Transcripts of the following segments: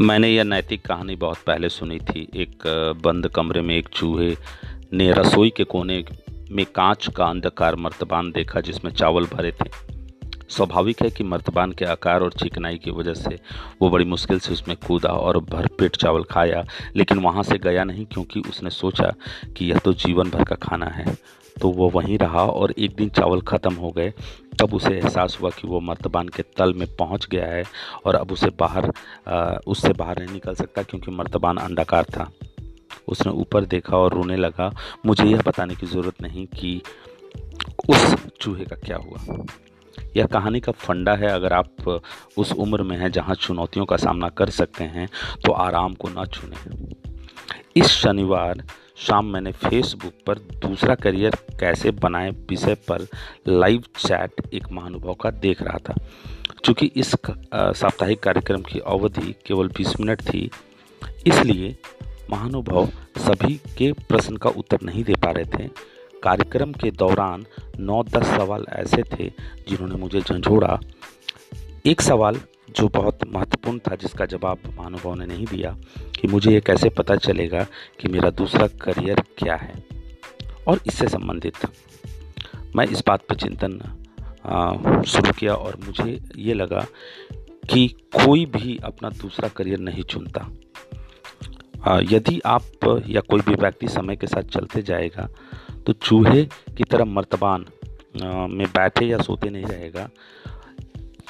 मैंने यह नैतिक कहानी बहुत पहले सुनी थी। एक बंद कमरे में एक चूहे ने रसोई के कोने में कांच का अंधकार मर्तबान देखा जिसमें चावल भरे थे। स्वाभाविक है कि मर्तबान के आकार और चिकनाई की वजह से वो बड़ी मुश्किल से उसमें कूदा और भरपेट चावल खाया, लेकिन वहाँ से गया नहीं क्योंकि उसने सोचा कि यह तो जीवन भर का खाना है। तो वो वहीं रहा और एक दिन चावल ख़त्म हो गए, तब उसे एहसास हुआ कि वो मर्तबान के तल में पहुँच गया है और अब उसे बाहर उससे बाहर नहीं निकल सकता क्योंकि मर्तबान अंडाकार था। उसने ऊपर देखा और रोने लगा, मुझे यह बताने की ज़रूरत नहीं कि उस चूहे का क्या हुआ। यह कहानी का फंडा है। अगर आप उस उम्र में हैं जहाँ चुनौतियों का सामना कर सकते हैं तो आराम को ना चुनें इस शनिवार शाम मैंने फेसबुक पर दूसरा करियर कैसे बनाएँ विषय पर लाइव चैट एक महानुभाव का देख रहा था। चूँकि इस साप्ताहिक कार्यक्रम की अवधि केवल 20 मिनट थी, इसलिए महानुभाव सभी के प्रश्न का उत्तर नहीं दे पा रहे थे। कार्यक्रम के दौरान नौ दस सवाल ऐसे थे जिन्होंने मुझे झंझोड़ा। एक सवाल जो बहुत महत्वपूर्ण था, जिसका जवाब महानुभाव ने नहीं दिया, कि मुझे ये कैसे पता चलेगा कि मेरा दूसरा करियर क्या है और इससे संबंधित मैं इस बात पर चिंतन शुरू किया और मुझे ये लगा कि कोई भी अपना दूसरा करियर नहीं चुनता। यदि आप या कोई भी व्यक्ति समय के साथ चलते जाएगा तो चूहे की तरह मर्तबान में बैठे या सोते नहीं रहेगा।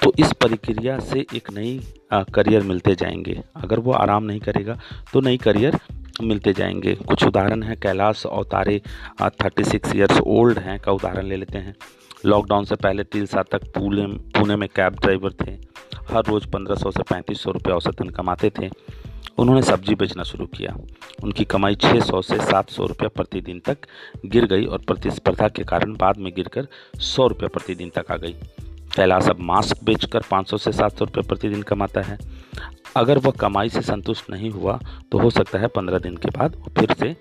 तो इस प्रक्रिया से एक नई करियर मिलते जाएँगे। अगर वो आराम नहीं करेगा तो नई करियर मिलते जाएँगे। कुछ उदाहरण हैं, कैलाश अवतारे थर्टी सिक्स ईयर्स ओल्ड हैं, का उदाहरण ले लेते हैं। लॉकडाउन से पहले तीन साल तक पुणे पुणे में कैब ड्राइवर थे। हर रोज़ पंद्रह सौ से पैंतीस सौ रुपये औसतन कमाते थे। उन्होंने सब्ज़ी बेचना शुरू किया। उनकी कमाई 600 से 700 रुपये प्रतिदिन तक गिर गई और प्रतिस्पर्धा के कारण बाद में गिरकर 100 रुपये प्रतिदिन तक आ गई। कैलाश अब मास्क बेचकर 500 से 700 रुपये प्रतिदिन कमाता है। अगर वह कमाई से संतुष्ट नहीं हुआ तो हो सकता है पंद्रह दिन के बाद वो फिर से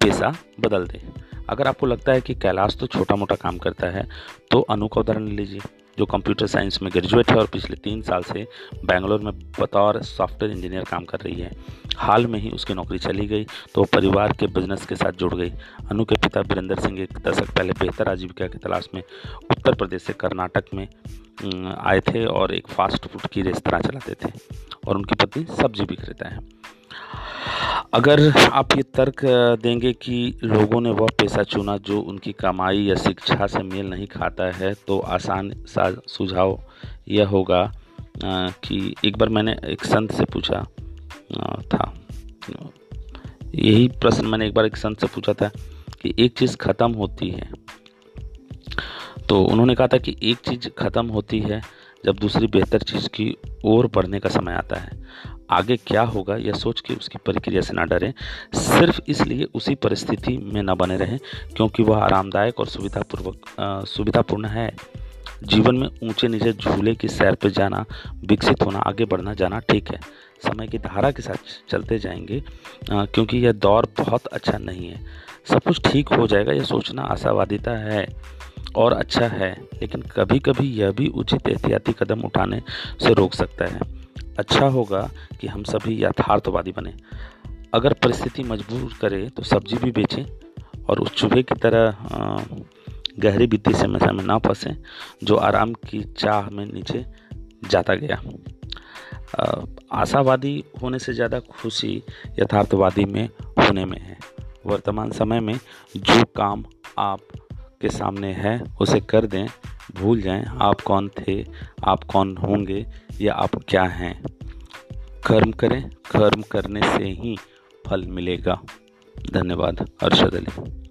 पैसा बदल दे। अगर आपको लगता है कि कैलाश तो छोटा मोटा काम करता है तो अनु का उदाहरण लीजिए। जो कंप्यूटर साइंस में ग्रेजुएट है और पिछले तीन साल से बैंगलोर में बतौर सॉफ्टवेयर इंजीनियर काम कर रही है। हाल में ही उसकी नौकरी चली गई तो वो परिवार के बिज़नेस के साथ जुड़ गई। अनु के पिता वीरेंद्र सिंह एक दशक पहले बेहतर आजीविका की तलाश में उत्तर प्रदेश से कर्नाटक में आए थे और एक फास्ट फ़ूड की रेस्तरा चलाते थे और उनकी पत्नी सब्ज़ी खरीदा है। अगर आप ये तर्क देंगे कि लोगों ने वह पेशा चुना जो उनकी कमाई या शिक्षा से मेल नहीं खाता है तो आसान सा सुझाव यह होगा कि एक बार मैंने एक संत से पूछा था। यही प्रश्न मैंने एक बार एक संत से पूछा था कि एक चीज़ ख़त्म होती है तो उन्होंने कहा था कि एक चीज़ ख़त्म होती है जब दूसरी बेहतर चीज़ की ओर बढ़ने का समय आता है आगे क्या होगा यह सोच के उसकी प्रक्रिया से ना डरें। सिर्फ़ इसलिए उसी परिस्थिति में न बने रहें क्योंकि वह आरामदायक और सुविधापूर्वक सुविधापूर्ण है। जीवन में ऊँचे नीचे झूले की सैर पर जाना विकसित होना आगे बढ़ना जाना ठीक है। समय की धारा के साथ चलते जाएँगे आ, क्योंकि यह दौर बहुत अच्छा नहीं है। सब कुछ ठीक हो जाएगा यह सोचना आशावादिता है। और अच्छा है, लेकिन कभी कभी यह भी उचित एहतियाती कदम उठाने से रोक सकता है। अच्छा होगा कि हम सभी यथार्थवादी बने। अगर परिस्थिति मजबूर करे तो सब्ज़ी भी बेचें और उस चूहे की तरह गहरी वित्तीय समस्या में ना फंसें, जो आराम की चाह में नीचे जाता गया। आशावादी होने से ज़्यादा खुशी यथार्थवादी में होने में है। वर्तमान समय में जो काम आप के सामने है, उसे कर दें। भूल जाएँ, आप कौन थे, आप कौन होंगे, या आप क्या हैं। कर्म करें, कर्म करने से ही फल मिलेगा। धन्यवाद, अरशद अली।